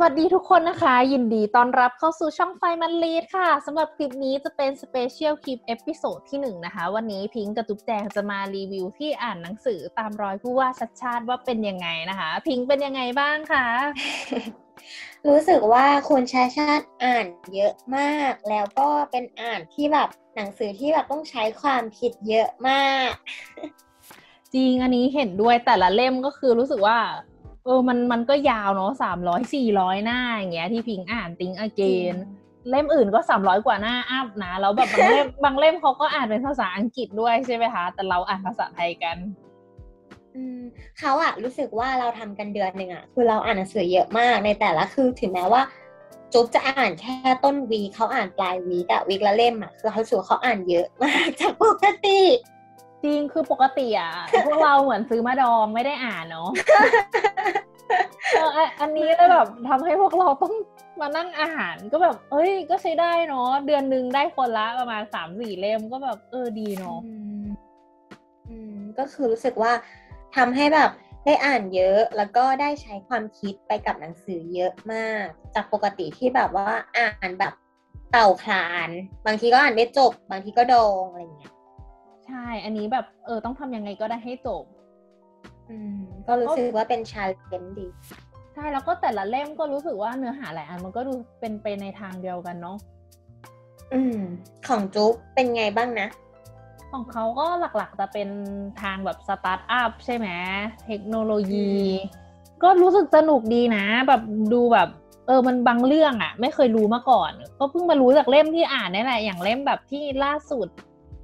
สวัสดีทุกคนนะคะ ยินดีต้อนรับเข้าสู่ช่องไฟมันลีดค่ะสำหรับคลิปนี้จะเป็น special clip episode ที่1 นะคะ วันนี้พิงค์กับจุ๊บแจงจะมารีวิวที่อ่านหนังสือตามรอยผู้ว่าชัชชาติว่าเป็นยังไงนะคะ พิงค์เป็นยังไงบ้างคะรู้สึกว่าคุณชัชชาติอ่านเยอะมาก แล้วก็เป็นอ่านที่แบบหนังสือที่แบบต้องใช้ความคิดเยอะมากจริงอันนี้เห็นด้วยแต่ละเล่มก็คือรู้สึกว่าเออมันมันก็ยาวเนาะสามร้อยสี่ร้อยหน้าอย่างเงี้ยที่พิงค์อ่านติงอเกนเล่มอื่นก็สามร้อยกว่าหน้าอัพนะแล้วแบบบางเล่มบางเล่มเขาก็อ่านเป็นภาษาอังกฤษด้วยใช่ไหมคะ แต่เราอ่านภาษาไทยกันอืมเขาอะรู้สึกว่าเราทำกันเดือนหนึ่งอะคือเราอ่านหนังสือเยอะมากในแต่ละคือถึงแม้ว่าจุ๊บจะอ่านแค่ต้นวีคเขาอ่านปลายวีคแต่วีคละเล่มอะคือเขาสูเขาอ่านเยอะมากจากปกติ จริงคือปกติอะพวกเราเหมือนซื้อมาดองไม่ได้อ่านเนาะเอออะอันนี้เลยแบบทำให้พวกเราต้องมานั่งอาหารก็แบบ เอ้ย ก็ใช้ได้เนาะเดือนหนึ่งได้คนละประมาณสามสี่เล่มก็แบบเออดีเนาะอืมอืมก็คือรู้สึกว่าทำให้แบบได้อ่านเยอะแล้วก็ได้ใช้ความคิดไปกับหนังสือเยอะมาก จากปกติที่แบบว่าอ่านแบบเต่าคลาน บางทีก็อ่านไม่จบ บางทีก็ดองอะไรอย่างเงี้ย ใช่ อันนี้แบบเออต้องทำยังไงก็ได้ให้จบอืมก็รู้สึกว่าเป็น challenge ดี ใช่ แล้วก็แต่ละเล่มก็รู้สึกว่าเนื้อหาหลายอันมันก็ดูเป็นไปในทางเดียวกันเนาะอืม ของจุ๊บเป็นไงบ้างนะ ของเขาก็หลักๆจะเป็นทางแบบสตาร์ทอัพใช่ไหมเทคโนโลยี ก็รู้สึกสนุกดีนะ แบบดูแบบเออ มันบางเรื่องอะไม่เคยรู้มาก่อน ก็เพิ่งมารู้จากเล่มที่อ่านนี่แหละ อย่างเล่มแบบที่ล่าสุด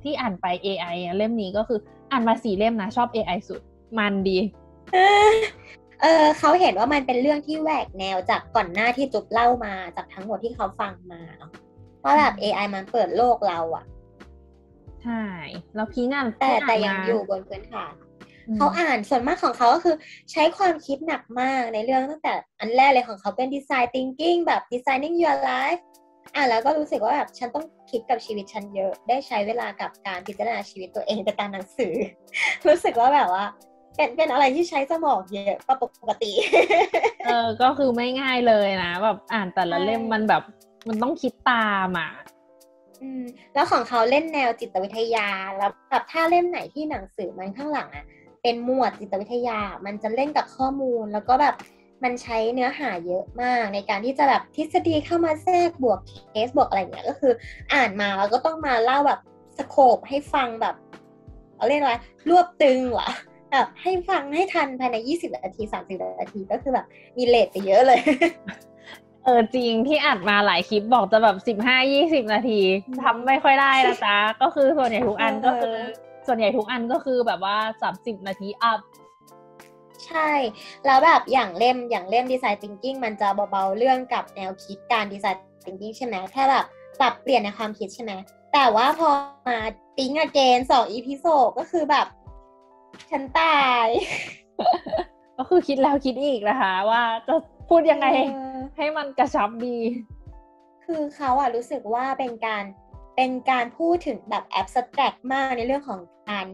ที่อ่านไป AI อะเล่มนี้ก็คืออ่านมาสี่เล่มนะ ชอบ AI สุด มันดีเออเขาเห็นว่ามันเป็นเรื่องที่แหวกแนวจากก่อนหน้าที่จุ๊บเล่ามาจากทั้งหมดที่เขาฟังมาเนาะว่าแบบ AI มันเปิดโลกเราอะใช่แล้วพีงานแต่ที่แต่นยังมาอยู่บนพื้นฐานอืมเขาอ่านส่วนมากของเขาก็คือใช้ความคิดหนักมากในเรื่องตั้งแต่อันแรกเลยของเขาเป็น design thinking แบบ designing your life อ่านแล้วก็รู้สึกว่าแบบฉันต้องคิดกับชีวิตฉันเยอะ ได้ใช้เวลากับการพิจารณาชีวิตตัวเองจากการหนังสือ รู้สึกว่าแบบว่าเป็นเป็นอะไรที่ใช้สมองเยอะกว่าปกติ เออ ก็คือไม่ง่ายเลยนะ แบบอ่านแต่ละใช่เล่มมันแบบมันต้องคิดตามอะอืมแล้วของเขาเล่นแนวจิตวิทยา แล้วแบบถ้าเล่มไหนที่หนังสือมันข้างหลังอะ เป็นหมวดจิตวิทยา มันจะเล่นกับข้อมูล แล้วก็แบบ มันใช้เนื้อหาเยอะมากในการที่จะแบบทฤษฎีเข้ามาแทรกบวกเคสบวกอะไรอย่างเงี้ยก็คืออ่านมาแล้วก็ต้องมาเล่าแบบสโคปให้ฟังแบบเอาเรียกอะไรรวบตึงเหรอแบบให้ฟังให้ทันภายใน 20 นาที 30 นาทีก็คือแบบมีเลทไปเยอะเลย เออจริงที่อัดมาหลายคลิปบอกจะแบบสิบห้ายี่สิบนาทีทำไม่ค่อยได้นะจ๊ะ ก็คือส่วนใหญ่ทุกอันก็คือเออส่วนใหญ่ทุกอันก็คือแบบว่าสามสิบนาที up ใช่ แล้วแบบอย่างเล่มอย่างเล่มดีไซน์ thinking มันจะเบาๆเรื่องกับแนวคิดการดีไซน์ thinking ใช่ไหมแค่แบบปรับเปลี่ยนในความคิดใช่ไหมแต่ว่าพอมา Think Again สอง episode ก็คือแบบ ฉันตาย ก็คือคิดแล้วคิดอีกนะคะ ว่าจะพูดยังไงเออให้มันกระชับดี คือเขาอะรู้สึกว่าเป็นการเป็นการพูดถึงแบบ abstract มากในเรื่องของการ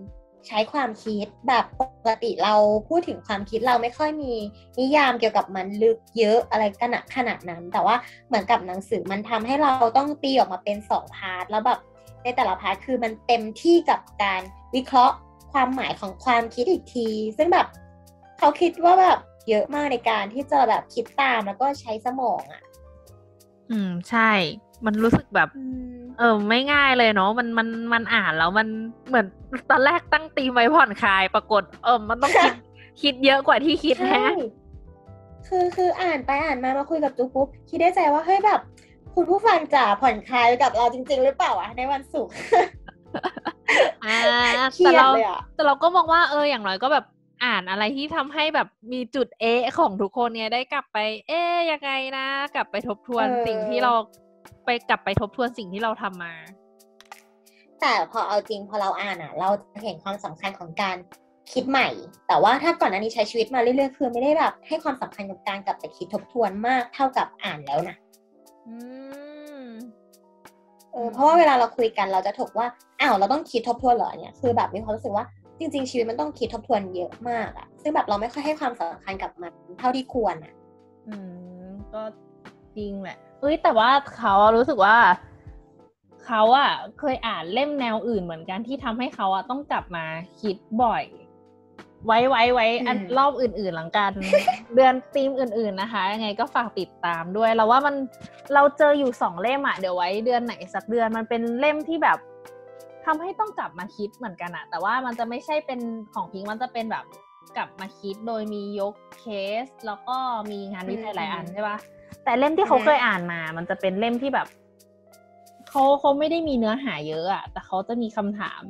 ใช้ความคิดแบบปกติเราพูดถึงความคิดเราไม่ค่อยมีนิยามเกี่ยวกับมันลึกเยอะอะไรขนาดขนาดนั้น แต่ว่าเหมือนกับหนังสือมันทำให้เราต้องตีออกมาเป็นสอง part แล้วแบบในแต่ละ part คือมันเต็มที่กับการวิเคราะห์ความหมายของความคิดอีกที ซึ่งแบบเขาคิดว่าแบบเยอะมากในการที่จะแบบคิดตามแล้วก็ใช้สมองอะ อืมใช่ มันรู้สึกแบบ เออไม่ง่ายเลยเนาะมันมันมันอ่านแล้วมันเหมือนตอนแรกตั้งตีมไว้ผ่อนคลาย ปรากฏ เออมันต้องคิดคิดเยอะกว่าที่คิดใช่แฮะคือคืออ่านไปอ่านมามาคุยกับจุ๊บปุ๊บคิดได้ใจว่าเฮ้ยแบบ คุณผู้ฟังจ๋าผ่อนคลายไปกับเราจริง ๆ หรือเปล่าวะในวันศุกร์อ่าเครีแต่ยดเราเลยอะแต่เราก็มองว่าเอออย่างน้อยก็แบบอ่านอะไรที่ทำให้แบบมีจุดเอะของทุกคนเนี่ยได้กลับไป เอ๊ยยังไงนะ กลับไปทบทวนเออสิ่งที่เรา ไปกลับไปทบทวนสิ่งที่เราทำมา แต่พอเอาจริงพอเราอ่านอะ เราจะเห็นความสำคัญของการคิดใหม่ แต่ว่าถ้าก่อนหน้านี้ใช้ชีวิตมาเรื่อยๆคือไม่ได้แบบให้ความสำคัญกับการกลับไปคิดทบทวนมากเท่ากับอ่านแล้วนะอืมเออเพราะว่าเวลาเราคุยกันเราจะถกว่าอ้าวเราต้องคิดทบทวนเหรอเนี่ยคือแบบมีความรู้สึกว่าจริง ๆ ชีวิตมันต้องคิดทบทวนเยอะมากอะซึ่งแบบเราไม่ค่อยให้ความสำคัญกับมันเท่าที่ควรอะอืมก็จริงแหละ เอ้ยแต่ว่าเขาอะรู้สึกว่าเขาอะเคยอ่านเล่มแนวอื่นเหมือนกันที่ทำให้เขาอะต้องกลับมาคิดบ่อย ไว้ไว้ไว้อันรอบอื่นๆหลังกัน เดือนธีมอื่น ๆนะคะ ยังไงก็ฝากติดตามด้วยเราว่ามันเราเจออยู่สองเล่มอะเดี๋ยวไว้เดือนไหนสักเดือนมันเป็นเล่มที่แบบทำให้ต้องกลับมาคิดเหมือนกันอะแต่ว่ามันจะไม่ใช่เป็นของพิงค์มันจะเป็นแบบกลับมาคิดโดยมียกเคส แล้วก็มีงานวิจัยหลายอันใช่ปะ แต่เล่มที่เขาเคยอ่านมา มันจะเป็นเล่มที่แบบเขาเขาไม่ได้มีเนื้อหาเยอะอะแต่เขาจะมีคำถาม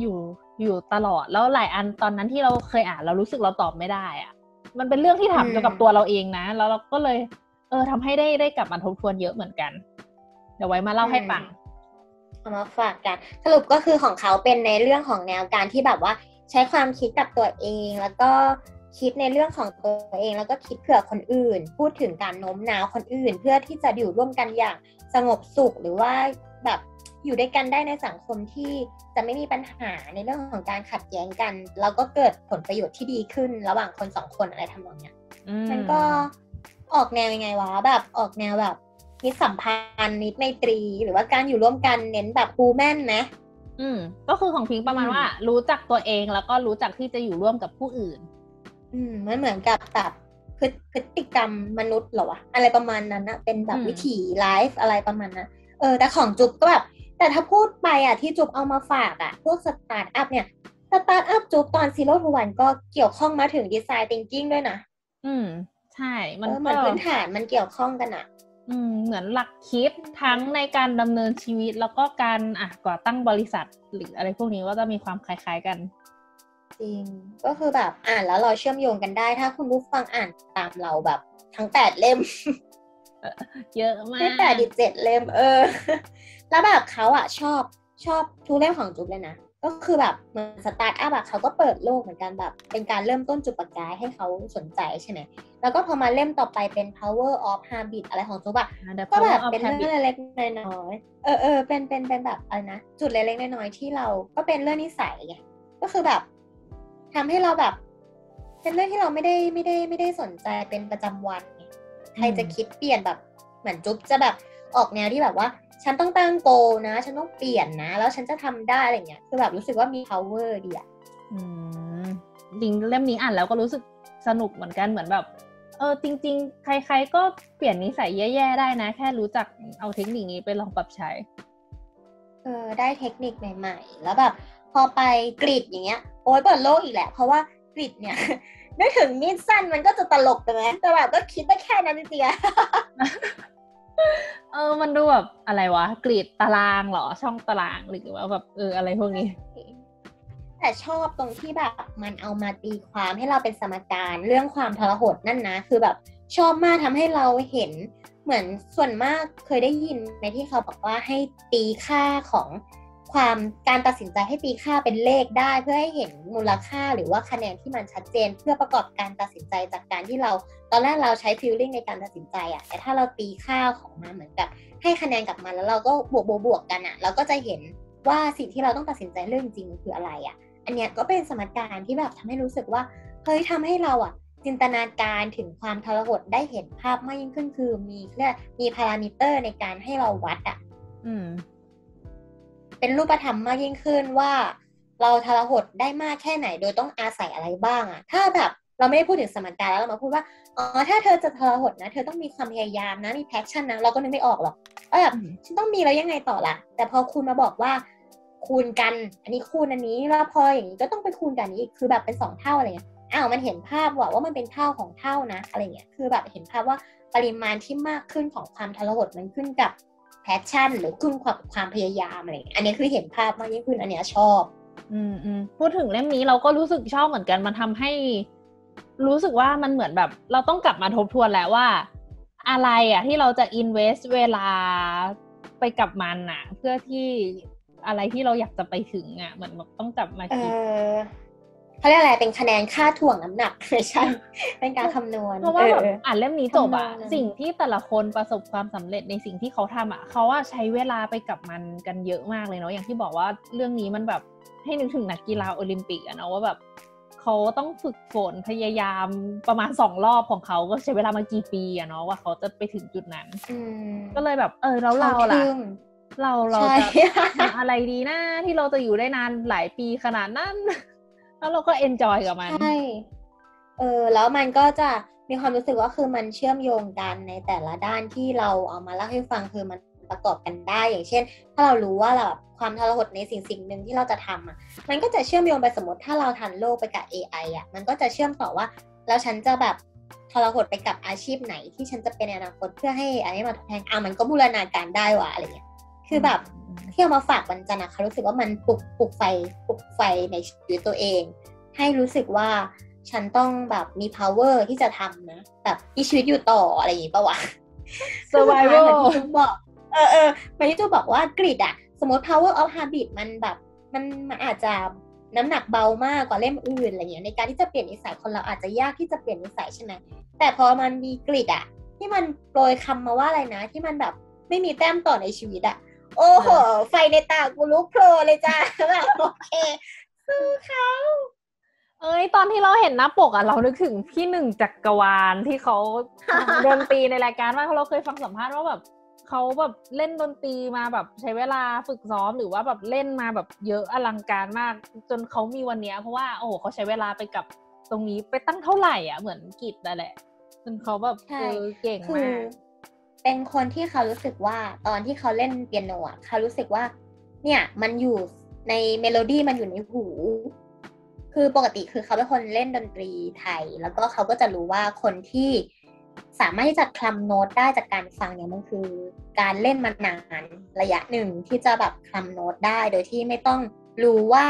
อยู่อยู่ตลอดแล้วหลายอันตอนนั้นที่เราเคยอ่านเรารู้สึกเราตอบไม่ได้อะมันเป็นเรื่องที่ถามเกี่ยวกับตัวเราเองนะ แล้วเราก็เลย เออทำให้ได้ได้กลับมาทบทวนเยอะเหมือนกัน เดี๋ยวไว้มาเล่าให้ฟังเอามาฝากกันสรุปก็คือของเขาเป็นในเรื่องของแนวการที่แบบว่า ใช้ความคิดกับตัวเอง แล้วก็ คิดในเรื่องของตัวเองแล้วก็คิดเผื่อคนอื่น พูดถึงการโน้มน้าวคนอื่น เพื่อที่จะอยู่ร่วมกันอย่างสงบสุขหรือว่าแบบอยู่ด้วยกันได้ในสังคมที่จะไม่มีปัญหาในเรื่องของการขัดแย้งกัน แล้วก็เกิดผลประโยชน์ที่ดีขึ้น ระหว่างคนสองคนอะไรทำนองเนี้ยอืมันก็ออกแนวยังไงวะแบบออกแนวแบบมิตรสัมพันธ์มิตรไมตรี หรือว่าการอยู่ร่วมกันเน้นแบบคูแม่นนะอืมก็คือของพิงค์ประมาณอืมว่า รู้จักตัวเองแล้วก็รู้จักที่จะอยู่ร่วมกับผู้อื่น อืมมันเหมือนกับแบบพฤพฤติกรรมมนุษย์เหรอวะอะไรประมาณนั้นนะเป็นแบบอืมวิถีไลฟ์อะไรประมาณนั้นเออ แต่ของจุ๊บก็แบบแต่ถ้าพูดไปอะที่จุ๊บเอามาฝากอะ พวกสตาร์ทอัพเนี่ยสตาร์ทอัพจุ๊บตอน Zero to One ก็เกี่ยวข้องมาถึงดีไซน์ thinking ด้วยนะอืม ใช่ มันเออก็เหมือนพื้นฐานมันเกี่ยวข้องกันอะ อืม เหมือนหลักคิดทั้งในการดำเนินชีวิตแล้วก็การอะก่อตั้งบริษัท หรืออะไรพวกนี้ก็จะมีความคล้ายๆกัน จริงก็คือแบบอ่านแล้วเราเชื่อมโยงกันได้ ถ้าคุณผู้ฟังอ่านตามเราแบบ ทั้งแปดเล่ม เยอะมากไม่แปดดิเจ็ดเล่ม เออ แล้วแบบเขาอะชอบชอบทุกเล่มของจุ๊บเลยนะก็คือแบบเหมือนสตาร์ทอัพอะเขาก็เปิดโลกเหมือนกันแบบ เป็นการเริ่มต้นจุดประกายให้เขาสนใจใช่ไหม แล้วก็พอมาเล่มต่อไปเป็น power of habit อะไรของจุ๊บอะอะ The ก็แบบ Power of เป็นเรื่อง Habit เล็กๆน้อยๆเออเออเป็นเป็นเป็นแบบอะไรนะ จุดเล็กๆน้อยๆที่เราก็เป็นเรื่องนิสัยไงก็คือแบบ ทำให้เราแบบ เป็นเรื่องที่เราไม่ได้ไม่ได้ไม่ได้สนใจเป็นประจำวันไงใครจะคิดเปลี่ยนแบบเหมือนจุ๊บจะแบบออกแนวที่แบบว่า ฉันต้องตั้งโกนะ ฉันต้องเปลี่ยนนะ แล้วฉันจะทำได้อะไรเงี้ยคือแบบรู้สึกว่ามี power ดีอะอืมจริงเล่มนี้อ่านแล้วก็รู้สึกสนุกเหมือนกันเหมือนแบบเออจริง ๆ ใคร ๆ ก็เปลี่ยนนิสัยแย่ๆได้นะ แค่รู้จักเอาเทคนิคนี้ไปลองปรับใช้เออได้เทคนิคใหม่ ๆ แล้วแบบพ อไปกรีดอย่างเงี้ย โอ้ยเปิดโลกอีกแหละ เพราะว่ากรีดเนี่ยนึกถึงมีดสั้นมันก็จะตลกไปไหมแต่แบบก็คิดได้แค่นั้นจริงๆอะเออ มันดูแบบอะไรวะ กรีดตารางเหรอ ช่องตารางหรือว่าแบบเอออะไรพวกนี้ แต่ชอบตรงที่แบบมันเอามาตีความให้เราเป็นสมการเรื่องความทรหดนั่นนะ คือแบบชอบมากทำให้เราเห็นเหมือนส่วนมากเคยได้ยินในที่เขาบอกว่าให้ตีค่าของ ความการตัดสินใจให้ตีค่าเป็นเลขได้เพื่อให้เห็นมูลค่าหรือว่าคะแนนที่มันชัดเจน เพื่อประกอบการตัดสินใจจากการที่เรา ตอนแรกเราใช้ feeling ในการตัดสินใจอะแต่ถ้าเราตีค่าของมันเหมือนกับให้คะแนนกลับมาแล้วเราก็บวกบวกบวกกันอะเราก็จะเห็นว่าสิ่งที่เราต้องตัดสินใจเรื่องจริงมันคืออะไรอะอันเนี้ยก็เป็นสมการที่แบบทำให้รู้สึกว่าเฮ้ยทำให้เราอะจินตนาการถึงความทรหดได้เห็นภาพมากยิ่งขึ้นคือมีเรียกมีพารามิเตอร์ในการให้เราวัดอะอืม เป็นรูปธรรมมากยิ่งขึ้นว่า เราทรหดได้มากแค่ไหน โดยต้องอาศัยอะไรบ้างอะถ้าแบบเราไม่ได้พูดถึงสมการแล้วเรามาพูดว่าอ๋อถ้าเธอจะทรหดนะ เธอต้องมีความพยายามนะมี passion นะเราก็นึกไม่ออกหรอกว่าแบบอืมฉันต้องมีแล้วยังไงต่อล่ะ แต่พอคุณมาบอกว่าคูณกัน อันนี้คูณอันนี้แล้วพออย่างนี้ก็ต้องไปคูณกันนี้อีกคือแบบเป็นสองเท่าอะไรเงี้ยอ้าวมันเห็นภาพว่าว่ามันเป็นเท่าของเท่านะอะไรเงี้ยคือแบบเห็นภาพว่าปริมาณที่มากขึ้นของความทรหดมันขึ้นกับ แพชชั่น หรือขึ้นความความพยายามอะไรอย่างเงี้ยอันนี้คือเห็นภาพมากยิ่งขึ้นอันเนี้ยชอบ อืมอืมพูดถึงเล่มนี้เราก็รู้สึกชอบเหมือนกันมันทำให้ รู้สึกว่ามันเหมือนแบบ เราต้องกลับมาทบทวนแล้วว่า อะไรอะที่เราจะ invest เวลาไปกับมันอะเพื่อที่อะไรที่เราอยากจะไปถึงอะเหมือนแบบต้องกลับมาเอคิดอ เขาเรียกอะไรเป็นคะแนนค่าถ่วงน้ำหนักไม่ใช่ เป็นการคำนวณเพราะว่าแบบอออ่านเล่มนี้จบอะคำนวณสิ่งที่แต่ละคนประสบความสำเร็จในสิ่งที่เขาทำอะเขาว่าใช้เวลาไปกับมันกันเยอะมากเลยเนาะอย่างที่บอกว่าเรื่องนี้มันแบบให้นึกถึงนักกีฬาโอลิมปิกอะเนาะว่าแบบเขาต้องฝึกฝนพยายามประมาณสองรอบของเขาก็ใช้เวลามากี่ปีอะเนาะว่าเขาจะไปถึงจุดนั้นอืมก็เลยแบบเออแล้วเราล่ะทึ่งเราเราใช่จะทำอะไรดีนะที่เราจะอยู่ได้นานหลายปีขนาดนั้น แล้วเราก็เอนจอยกับมันใช่เออแล้วมันก็จะมีความรู้สึกว่าคือมันเชื่อมโยงกันในแต่ละด้านที่เราเอามาเล่าให้ฟังคือมันประกอบกันได้ อย่างเช่น ถ้าเรารู้ว่าเราแบบความทรหดในสิ่งสิ่งหนึ่งที่เราจะทำอะ มันก็จะเชื่อมโยงไปสมมติถ้าเราทันโลกไปกับ AI อะ มันก็จะเชื่อมต่อว่า แล้วฉันจะแบบทรหดไปกับอาชีพไหนที่ฉันจะเป็นในอนาคตเพื่อให้อันนี้มาทดแทนอะมันก็บูรณาการได้ว่ะอะไรเงี้ย คือแบบที่เอามาฝากวันจันทร์นะคะรู้สึกว่ามันปลุกปลุกไฟปลุกไฟในชีวิตตัวเอง ให้รู้สึกว่าฉันต้องแบบมี power ที่จะทำนะ แบบมีชีวิตอยู่ต่ออะไรอย่างงี้ปะวะ survival เหมือนที่จูบอก เออเออเหมือนที่จูบอกว่ากริดอะสมมติ power of habit มันแบบมันมันอาจจะน้ำหนักเบามากกว่าเล่มอื่นอะไรเงี้ยในการที่จะเปลี่ยนนิสัยคนเราอาจจะยากที่จะเปลี่ยนนิสัยใช่ไหมแต่พอมันมีกริดอะที่มันโปรยคำมาว่าอะไรนะ ที่มันแบบไม่มีแต้มต่อในชีวิตอะ โอ้โห ไฟในตากูลุกโผล่เลยจ้าแบบโอเคสู้เขาเอ้ยตอนที่เราเห็นหน้าปกอะเรานึกถึงพี่หนึ่งจักกรวาลที่เขาดนตรีในรายการมากเราเคยฟังสัมภาษณ์ว่าแบบเขาแบบเล่นดนตรีมาแบบใช้เวลาฝึกซ้อมหรือว่าแบบเล่นมาแบบเยอะอลังการมาก จนเขามีวันเนี้ยเพราะว่าโอ้โหเขาใช้เวลาไปกับตรงนี้ไปตั้งเท่าไหร่อะเหมือนกิจนั่นแหละจนเขาแบบใช่เออเก่งมาก คือ เป็นคนที่เขารู้สึกว่าตอนที่เขาเล่นเปียโนอะเขารู้สึกว่า เนี่ยมันอยู่ในเมโลดี้มันอยู่ในหู คือปกติคือเขาเป็นคนเล่นดนตรีไทย แล้วก็เขาก็จะรู้ว่าคนที่สามารถที่จะคลำโน้ตได้จากการฟังเนี่ยมันคือ การเล่นมานานระยะหนึ่งที่จะแบบคลำโน้ตได้ โดยที่ไม่ต้องรู้ว่า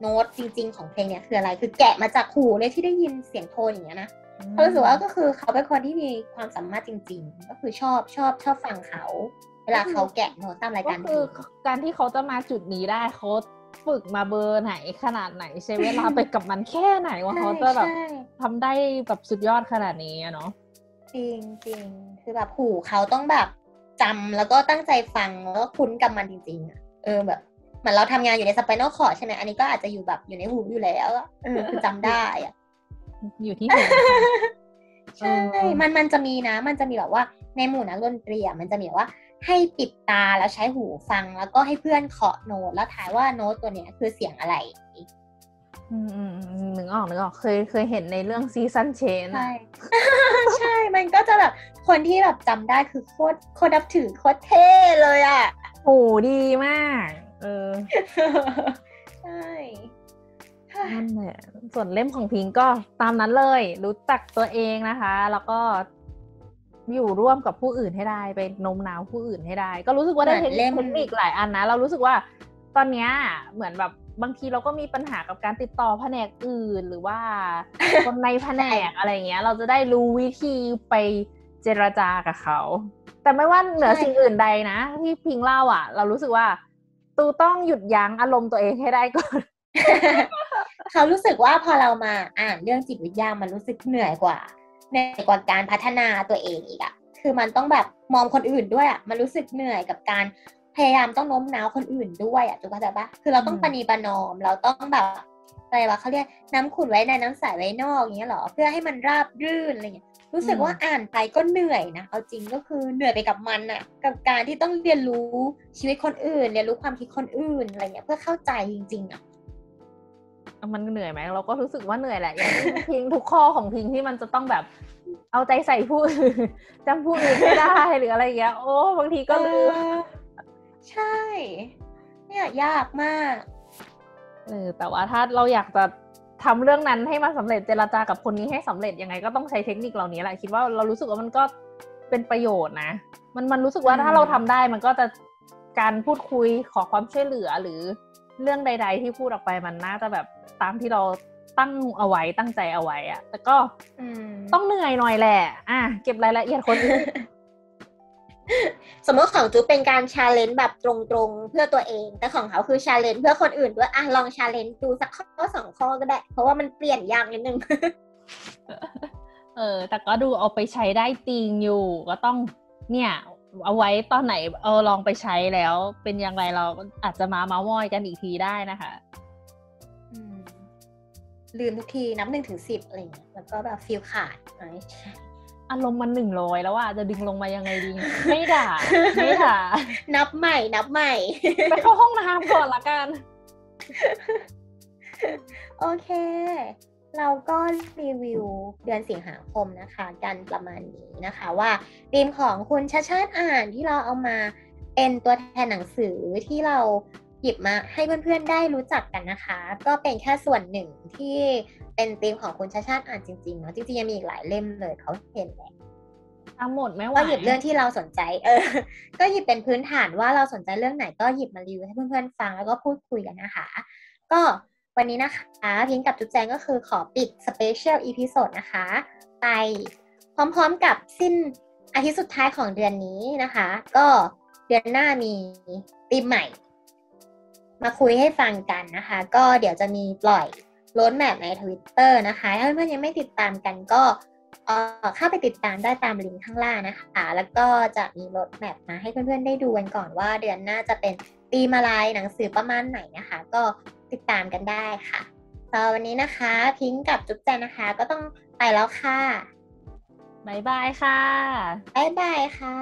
โน้ตจริง ๆ ของเพลงเนี่ยคืออะไร คือแกะมาจากหูเลยที่ได้ยินเสียงโทนอย่างเงี้ยนะ เขารู้สึกว่าก็คือเขาเป็นคนที่มีความสามารถจริง ๆ ก็คือชอบชอบชอบฟังเขา เวลาเขาแกะโน้ตตามรายก็การคือทีการที่เขาจะมาจุดนี้ได้เขาฝึกมาเบอร์ไหนขนาดไหนใช้เวลาไปกับมันแค่ไหนว่าเขาจะแบบใช่ทำได้แบบสุดยอดขนาดนี้อะเนาะจริงจริงคือแบบหูเขาต้องแบบจำแล้วก็ตั้งใจฟังแล้วก็คุ้นกับมันจริงๆอะเออแบบเหมือนเราทำงานอยู่ใน spinal cord ใช่ไหมอันนี้ก็อาจจะอยู่แบบอยู่ในหูอยู่แล้วอะเออคือจำได้อะ อยู่ที่หัวใช่เออมันมันจะมีนะ มันจะมีแบบว่าในหมู่นักดนตรีอะมันจะมีแบบว่าให้ปิดตาแล้วใช้หูฟังแล้วก็ให้เพื่อนเคาะโน้ตแล้วทายว่าโน้ตตัวเนี้ยคือเสียงอะไรอืมอืมอืมนึกออกนึกออกเคยเคยเห็นในเรื่อง Seasons Change ใช่ใช่ มันก็จะแบบคนที่แบบจำได้คือโคตรโคตรนับถือโคตรเท่เลยอะโอ้ดีมาก เออใช่ นั่นแหละส่วนเล่มของพิงก็ตามนั้นเลย รู้จักตัวเองนะคะ แล้วก็อยู่ร่วมกับผู้อื่นให้ได้ไปโน้มน้าวผู้อื่นให้ได้ ก็รู้สึกว่าได้เทคนิคเทคนิคหลายอันนะ เรารู้สึกว่าตอนเนี้ยเหมือนแบบบางทีเราก็มีปัญหากับการติดต่อแผนกอื่นหรือว่าคนในแผนกอะไรเงี้ย เราจะได้รู้วิธีไปเจรจากับเขา แต่ไม่ว่าเหนือสิ่งอื่นใดนะที่พิงเล่าอะ เรารู้สึกว่า ตูต้องหยุดยั้งอารมณ์ตัวเองให้ได้ก่อน เขารู้สึกว่าพอเรามาอ่านเรื่องจิตวิทยามันรู้สึกเหนื่อยกว่าเหนื่อยกว่าการพัฒนาตัวเองอีกอะคือมันต้องแบบมองคนอื่นด้วยอะมันรู้สึกเหนื่อยกับการพยายามต้องโน้มน้าวคนอื่นด้วยอะจุกเข้าใจปะคือเราต้องปณีประนอม เราต้องแบบอะไรวะเขาเรียกน้ำขุ่นไว้ในน้ำใสไว้นอกอย่างเงี้ยเหรอเพื่อให้มันราบรื่นอะไรเงี้ยรู้สึกว่าอ่านไปก็เหนื่อยนะเอาจริงก็คือเหนื่อยไปกับมันอะกับการที่ต้องเรียนรู้ชีวิตคนอื่น เรียนรู้ความคิดคนอื่นอะไรเงี้ยเพื่อเข้าใจจริงๆอะ มันเหนื่อยไหมเราก็รู้สึกว่าเหนื่อยแหละอย่างที่พิงทุกข้อของพิงที่มันจะต้องแบบ เอาใจใส่ผู้อื่นจำผู้อื่นไม่ได้หรืออะไรอย่างเงี้ย โอ้บางทีก็ลืมเออใช่ เนี่ยยากมากเออแต่ว่าถ้าเราอยากจะทำเรื่องนั้นให้มันสำเร็จเจรจากับคนนี้ให้สำเร็จยังไงก็ต้องใช้เทคนิคเหล่านี้แหละคิดว่าเรารู้สึกว่ามันก็เป็นประโยชน์นะ มันมันรู้สึกว่าอืมถ้าเราทำได้มันก็จะการพูดคุยขอความช่วยเหลือหรือ เรื่องใด ๆ ที่พูดออกไปมันน่าจะแบบตามที่เราตั้งเอาไว้ตั้งใจเอาไว้อะแต่ก็อืมต้องเหนื่อยหน่อยแหละ อะเก็บรายละเอียดคนอื่นสมมติของจุ๊บเป็นการ challenge แบบตรงๆ เพื่อตัวเอง แต่ของเขาคือ challenge เพื่อคนอื่นด้วยอะลอง challenge ดูสักข้อสองข้อก็ได้ เพราะว่ามันเปลี่ยนยากนิดนึง เออ แต่ก็ดูเอาไปใช้ได้จริงอยู่ ก็ต้องเนี่ย เอาไว้ตอนไหนเออลองไปใช้แล้ว เป็นยังไงเราอาจจะมาเมาส์มอยกันอีกทีได้นะคะอืมลืมทุกทีนับหนึ่งถึงสิบอะไรอย่างเงี้ยแล้วก็แบบฟิวส์ขาดไม่ใช่อารมณ์มันหนึ่งร้อยแล้วว่าจะดึงลงมายังไงดี ไม่ด่า ไม่ด่า นับใหม่ นับใหม่ ไปเข้าห้องน้ำก่อนละกัน โอเค เราก็รีวิวเดือนสิงหาคมนะคะ กันประมาณนี้นะคะว่าธีมของคุณชาชาติอ่านที่เราเอามาเป็นตัวแทนหนังสือที่เราหยิบมาให้เพื่อนๆได้รู้จักกันนะคะ ก็เป็นแค่ส่วนหนึ่งที่เป็นธีมของคุณชัชชาติอ่านจริงๆเนาะจริงๆยังมีอีกหลายเล่มเลยเขาเห็นแหละทั้งหมดไม่ไหวก็หยิบเรื่องที่เราสนใจ เออ ก็หยิบเป็นพื้นฐานว่าเราสนใจเรื่องไหนก็หยิบมารีวิวให้เพื่อนๆฟังแล้วก็พูดคุยกันนะคะ ก็ วันนี้นะคะพิงค์กับจุ๊บแจงก็คือขอปิด special episode นะคะ ไปพร้อมๆกับสิ้นอาทิตย์สุดท้ายของเดือนนี้นะคะ ก็เดือนหน้ามีธีมใหม่ มาคุยให้ฟังกันนะคะ ก็เดี๋ยวจะมีปล่อยโรดแมพใน Twitter นะคะถ้าเพื่อนยังไม่ติดตามกันก็เอ่อเข้าไปติดตามได้ตามลิงก์ข้างล่างนะคะ แล้วก็จะมีรถแมพมาให้เพื่อนๆได้ดูกันก่อนว่าเดือนหน้าจะเป็นตีมอะไรหนังสือประมาณไหนนะคะ ก็ ติดตามกันได้ค่ะสำหรับวันนี้นะคะ พิงค์กับจุ๊บแจนนะคะ ก็ต้องไปแล้วค่ะบายบายค่ะบ๊ายบายค่ะ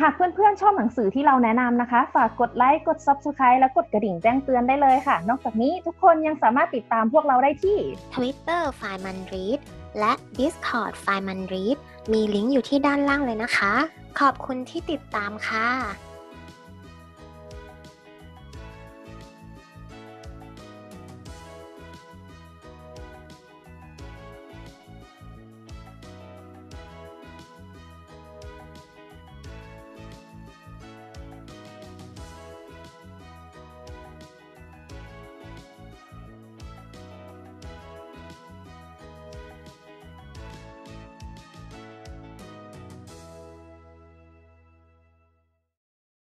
หากเพื่อนๆชอบหนังสือที่เราแนะนำนะคะ ฝากกดไลค์ กด Subscribe และกดกระดิ่งแจ้งเตือนได้เลยค่ะ นอกจากนี้ทุกคนยังสามารถติดตามพวกเราได้ที่ Twitter f i m a n r e a d และ Discord f i m a n r e a d มีลิงก์อยู่ที่ด้านล่างเลยนะคะ ขอบคุณที่ติดตามค่ะ